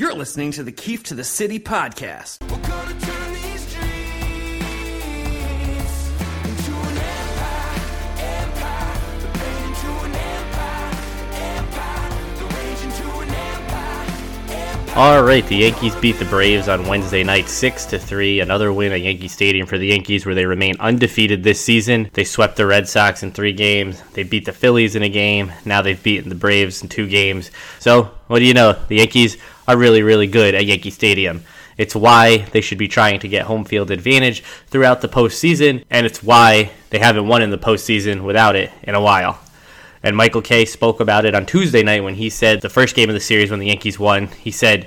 You're listening to the Keefe to the City podcast. All right, the Yankees beat the Braves on Wednesday night 6 to 3. Another win at Yankee Stadium for the Yankees where they remain undefeated this season. They swept the Red Sox in 3 games. They beat the Phillies in a game. Now they've beaten the Braves in 2 games. So, what do you know? The Yankees are really really good at Yankee Stadium. It's why they should be trying to get home field advantage throughout the postseason, and it's why they haven't won in the postseason without it in a while. And Michael Kay spoke about it on Tuesday night when he said the first game of the series when the Yankees won, he said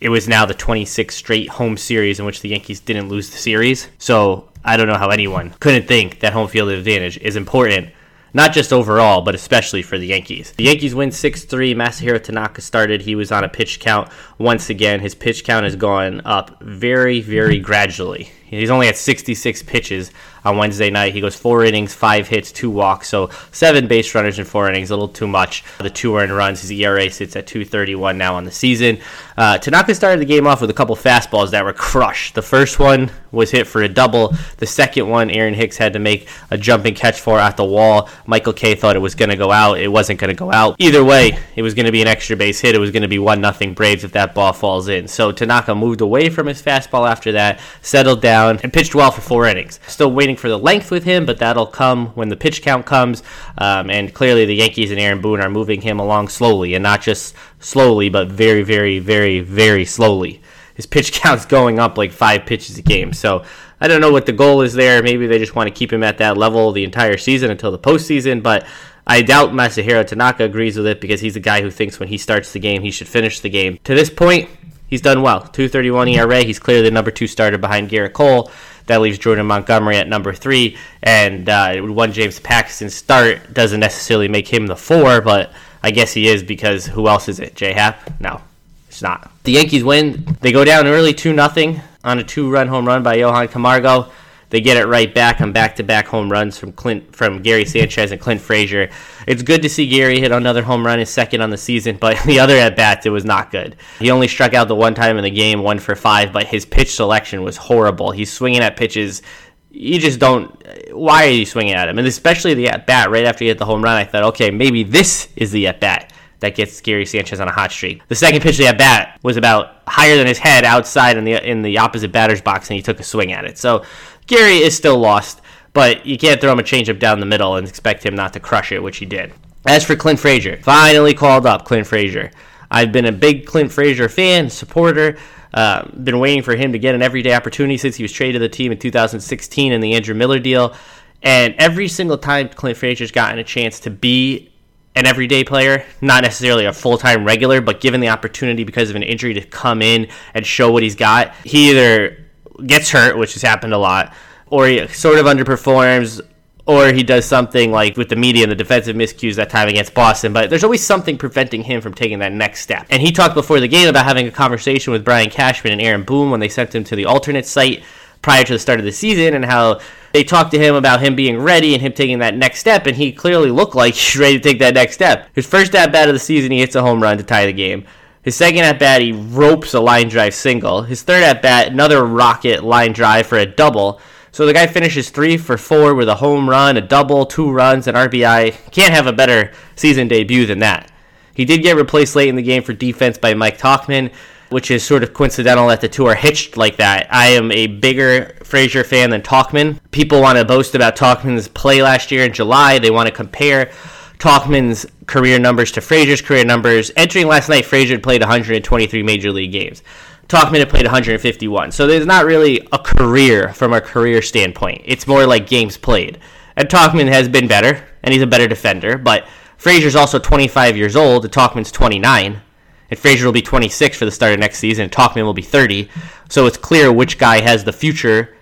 it was now the 26th straight home series in which the Yankees didn't lose the series. So I don't know how anyone couldn't think that home field advantage is important, not just overall, but especially for the Yankees. The Yankees win 6 3. Masahiro Tanaka started. He was on a pitch count once again. His pitch count has gone up very, very gradually. He's only at 66 pitches on Wednesday night. He goes four innings, five hits, two walks, so seven base runners in four innings, a little too much. The two earned runs. His ERA sits at 2.31 now on the season. Uh, Tanaka started the game off with a couple fastballs that were crushed. The first one was hit for a double. The second one, Aaron Hicks had to make a jumping catch for at the wall. Michael Kay thought it was going to go out. It wasn't going to go out. Either way, it was going to be an extra base hit. It was going to be one nothing Braves if that ball falls in. So Tanaka moved away from his fastball after that, settled down, and pitched well for four innings. Still waiting for the length with him, but that'll come when the pitch count comes. Um, and clearly, the Yankees and Aaron Boone are moving him along slowly, and not just slowly, but very, very, very, very slowly. His pitch count's going up like five pitches a game. So I don't know what the goal is there. Maybe they just want to keep him at that level the entire season until the postseason, but. I doubt Masahiro Tanaka agrees with it because he's a guy who thinks when he starts the game, he should finish the game. To this point, he's done well. 231 ERA. He's clearly the number two starter behind Gerrit Cole. That leaves Jordan Montgomery at number three. And uh, one James Paxton start doesn't necessarily make him the four, but I guess he is because who else is it? J Happ? No, it's not. The Yankees win. They go down early 2 0 on a two run home run by Johan Camargo. They get it right back on back-to-back home runs from Clint, from Gary Sanchez and Clint Frazier. It's good to see Gary hit another home run, his second on the season, but the other at bats it was not good. He only struck out the one time in the game, one for five, but his pitch selection was horrible. He's swinging at pitches you just don't. Why are you swinging at him? And especially the at bat right after he hit the home run, I thought, okay, maybe this is the at bat that gets Gary Sanchez on a hot streak. The second pitch of the at bat was about higher than his head outside in the in the opposite batter's box, and he took a swing at it. So Gary is still lost, but you can't throw him a changeup down the middle and expect him not to crush it, which he did. As for Clint Frazier, finally called up Clint Frazier. I've been a big Clint Frazier fan, supporter. Uh, been waiting for him to get an everyday opportunity since he was traded to the team in 2016 in the Andrew Miller deal. And every single time Clint Frazier's gotten a chance to be an everyday player, not necessarily a full time regular, but given the opportunity because of an injury to come in and show what he's got, he either gets hurt, which has happened a lot, or he sort of underperforms, or he does something like with the media and the defensive miscues that time against Boston. But there's always something preventing him from taking that next step. And he talked before the game about having a conversation with Brian Cashman and Aaron Boone when they sent him to the alternate site prior to the start of the season and how they talked to him about him being ready and him taking that next step, and he clearly looked like he's ready to take that next step. His first at bat of the season, he hits a home run to tie the game. His second at bat, he ropes a line drive single. His third at bat, another rocket line drive for a double. So the guy finishes three for four with a home run, a double, two runs, an RBI. Can't have a better season debut than that. He did get replaced late in the game for defense by Mike Tauchman, which is sort of coincidental that the two are hitched like that. I am a bigger Frazier fan than Tauchman. People want to boast about Tauchman's play last year in July. They want to compare Tauchman's career numbers to Frazier's career numbers. Entering last night, Frazier had played 123 major league games. Tauchman had played 151. So there's not really a career from a career standpoint. It's more like games played. And Tauchman has been better, and he's a better defender, but Frazier's also 25 years old, and Tauchman's 29. And Frazier will be 26 for the start of next season, and Tauchman will be 30. So it's clear which guy has the future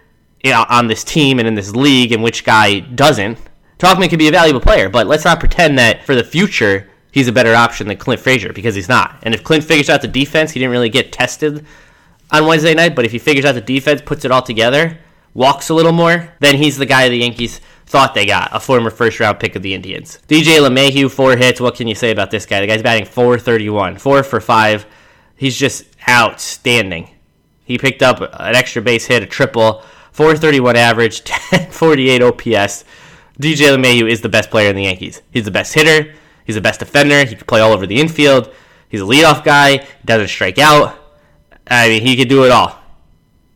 on this team and in this league, and which guy doesn't. Tauchman could be a valuable player, but let's not pretend that for the future he's a better option than Clint Frazier because he's not. And if Clint figures out the defense, he didn't really get tested on Wednesday night, but if he figures out the defense, puts it all together, walks a little more, then he's the guy the Yankees thought they got, a former first round pick of the Indians. DJ LeMahieu, four hits. What can you say about this guy? The guy's batting 431, four for five. He's just outstanding. He picked up an extra base hit, a triple, 431 average, 1048 OPS. DJ LeMahieu is the best player in the Yankees. He's the best hitter. He's the best defender. He can play all over the infield. He's a leadoff guy. He doesn't strike out. I mean, he could do it all.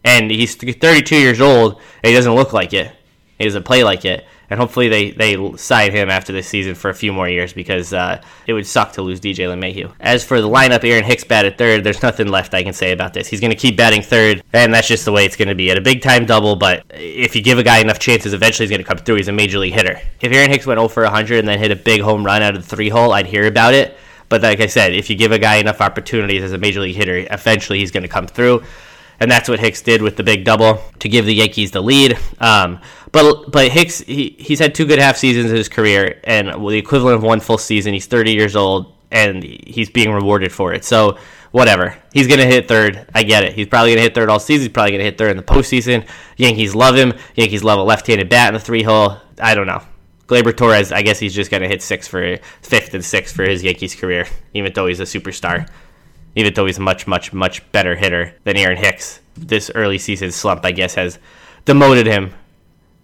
And he's 32 years old, and he doesn't look like it. He doesn't play like it. And hopefully they, they sign him after this season for a few more years because uh, it would suck to lose DJ LeMahieu. As for the lineup, Aaron Hicks batted third. There's nothing left I can say about this. He's going to keep batting third, and that's just the way it's going to be. At a big time double, but if you give a guy enough chances, eventually he's going to come through. He's a major league hitter. If Aaron Hicks went 0 for 100 and then hit a big home run out of the three hole, I'd hear about it. But like I said, if you give a guy enough opportunities as a major league hitter, eventually he's going to come through and that's what Hicks did with the big double to give the Yankees the lead. Um, but but Hicks he, he's had two good half seasons in his career, and the equivalent of one full season. He's 30 years old, and he's being rewarded for it. So whatever, he's gonna hit third. I get it. He's probably gonna hit third all season. He's probably gonna hit third in the postseason. Yankees love him. Yankees love a left-handed bat in the three hole. I don't know. Gleyber Torres, I guess he's just gonna hit six for fifth and sixth for his Yankees career, even though he's a superstar even though he's a much, much, much better hitter than Aaron Hicks. This early season slump, I guess, has demoted him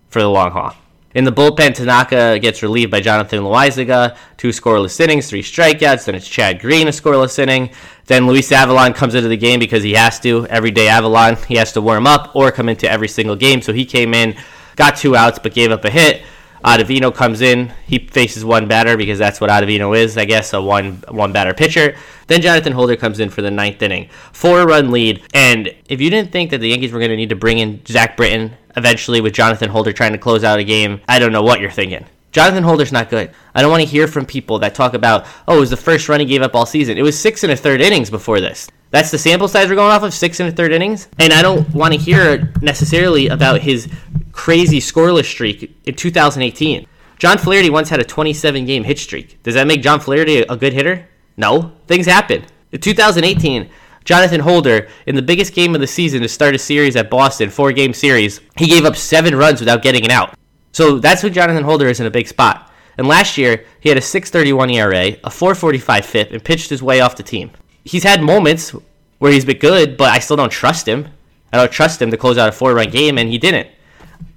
for the long haul. In the bullpen, Tanaka gets relieved by Jonathan Loaisiga, two scoreless innings, three strikeouts. Then it's Chad Green, a scoreless inning. Then Luis Avilán comes into the game because he has to. Every day, Avilán, he has to warm up or come into every single game. So he came in, got two outs, but gave up a hit. Ottavino comes in. He faces one batter because that's what Ottavino is, I guess, a one one batter pitcher. Then Jonathan Holder comes in for the ninth inning, four run lead. And if you didn't think that the Yankees were going to need to bring in Zach Britton eventually with Jonathan Holder trying to close out a game, I don't know what you're thinking. Jonathan Holder's not good. I don't want to hear from people that talk about, oh, it was the first run he gave up all season. It was six and a third innings before this. That's the sample size we're going off of, six and a third innings. And I don't want to hear necessarily about his crazy scoreless streak in 2018. John Flaherty once had a 27 game hit streak. Does that make John Flaherty a good hitter? No. Things happen. In 2018, Jonathan Holder, in the biggest game of the season to start a series at Boston, four game series, he gave up seven runs without getting an out. So that's who Jonathan Holder is in a big spot. And last year, he had a 6.31 ERA, a 4.45 FIP, and pitched his way off the team. He's had moments where he's been good, but I still don't trust him. I don't trust him to close out a four-run game, and he didn't.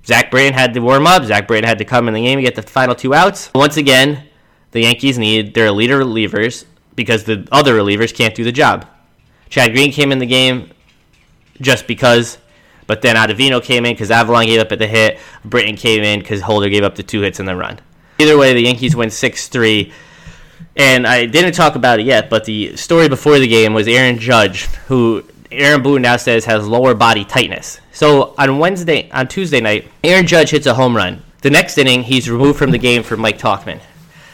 Zach Britton had to warm up. Zach Britton had to come in the game and get the final two outs. Once again, the Yankees need their leader relievers because the other relievers can't do the job. Chad Green came in the game just because, but then Ottavino came in because Avilán gave up at the hit. Britton came in because Holder gave up the two hits and the run. Either way, the Yankees win 6 3. And I didn't talk about it yet, but the story before the game was Aaron Judge, who Aaron Boone now says has lower body tightness. So on Wednesday, on Tuesday night, Aaron Judge hits a home run. The next inning, he's removed from the game for Mike Tauchman.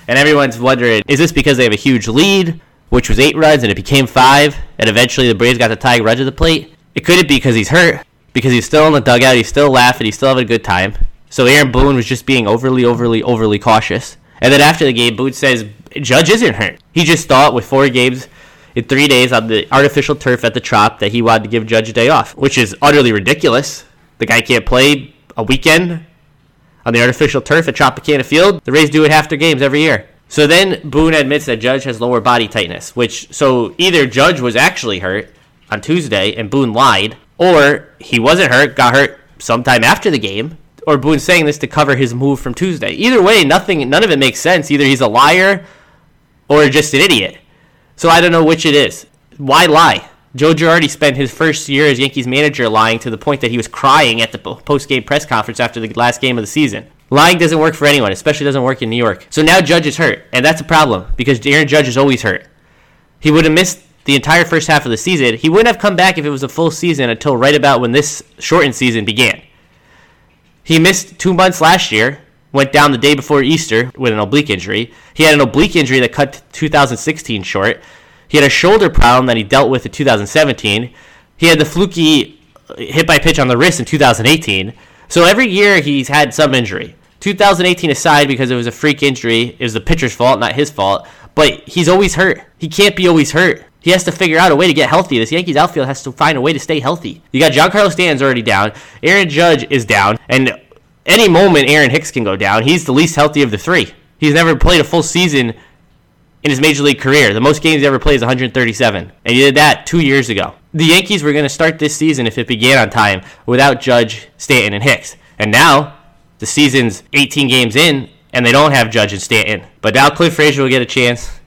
And everyone's wondering, is this because they have a huge lead, which was eight runs, and it became five, and eventually the Braves got the tie Rudge at the plate? It could it be because he's hurt, because he's still in the dugout, he's still laughing, he's still having a good time. So Aaron Boone was just being overly, overly, overly cautious. And then after the game, Boone says Judge isn't hurt. He just thought with four games in three days on the artificial turf at the Trop that he wanted to give Judge a day off, which is utterly ridiculous. The guy can't play a weekend on the artificial turf at Tropicana Field. The Rays do it half their games every year. So then Boone admits that Judge has lower body tightness, which so either Judge was actually hurt on Tuesday and Boone lied, or he wasn't hurt, got hurt sometime after the game, or Boone's saying this to cover his move from Tuesday. Either way, nothing none of it makes sense. Either he's a liar or just an idiot. So I don't know which it is. Why lie? Joe Girardi spent his first year as Yankees manager lying to the point that he was crying at the post-game press conference after the last game of the season. Lying doesn't work for anyone, especially doesn't work in New York. So now Judge is hurt, and that's a problem because Aaron Judge is always hurt. He would have missed the entire first half of the season. He wouldn't have come back if it was a full season until right about when this shortened season began. He missed two months last year, went down the day before Easter with an oblique injury. He had an oblique injury that cut 2016 short. He had a shoulder problem that he dealt with in 2017. He had the fluky uh, hit by pitch on the wrist in 2018. So every year he's had some injury. 2018 aside, because it was a freak injury, it was the pitcher's fault, not his fault. But he's always hurt. He can't be always hurt. He has to figure out a way to get healthy. This Yankees outfield has to find a way to stay healthy. You got Giancarlo Stanton's already down. Aaron Judge is down, and any moment Aaron Hicks can go down. He's the least healthy of the three. He's never played a full season in his major league career. The most games he ever played is 137, and he did that two years ago. The Yankees were going to start this season if it began on time without Judge, Stanton, and Hicks, and now the season's 18 games in, and they don't have Judge and Stanton. But now Clint Frazier will get a chance.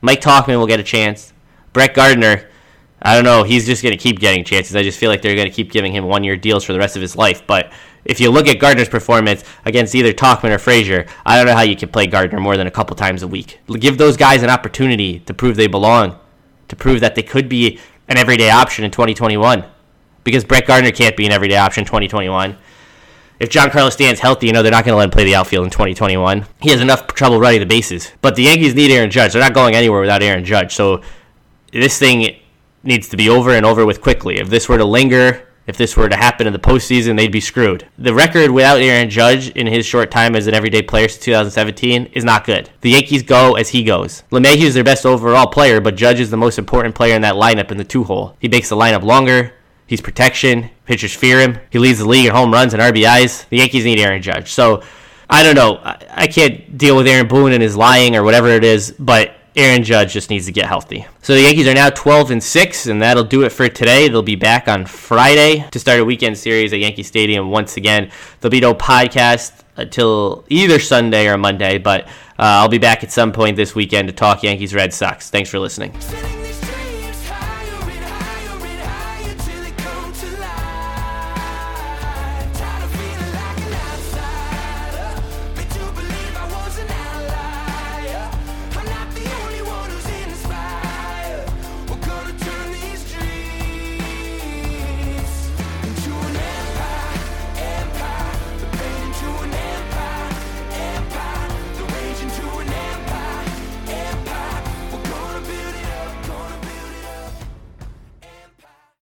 Mike Tauchman will get a chance. Brett Gardner, I don't know. He's just going to keep getting chances. I just feel like they're going to keep giving him one year deals for the rest of his life. But if you look at Gardner's performance against either Tauchman or Frazier, I don't know how you can play Gardner more than a couple times a week. Give those guys an opportunity to prove they belong, to prove that they could be an everyday option in 2021. Because Brett Gardner can't be an everyday option in 2021 if Giancarlo Stanton's healthy, you know they're not going to let him play the outfield in 2021. He has enough trouble running the bases. But the Yankees need Aaron Judge. They're not going anywhere without Aaron Judge. So this thing needs to be over and over with quickly. If this were to linger, if this were to happen in the postseason, they'd be screwed. The record without Aaron Judge in his short time as an everyday player since 2017 is not good. The Yankees go as he goes. LeMahieu is their best overall player, but Judge is the most important player in that lineup in the two hole. He makes the lineup longer. He's protection. Pitchers fear him. He leads the league in home runs and RBIs. The Yankees need Aaron Judge. So I don't know. I, I can't deal with Aaron Boone and his lying or whatever it is, but Aaron Judge just needs to get healthy. So the Yankees are now 12 and 6, and that'll do it for today. They'll be back on Friday to start a weekend series at Yankee Stadium once again. There'll be no podcast until either Sunday or Monday, but uh, I'll be back at some point this weekend to talk Yankees Red Sox. Thanks for listening.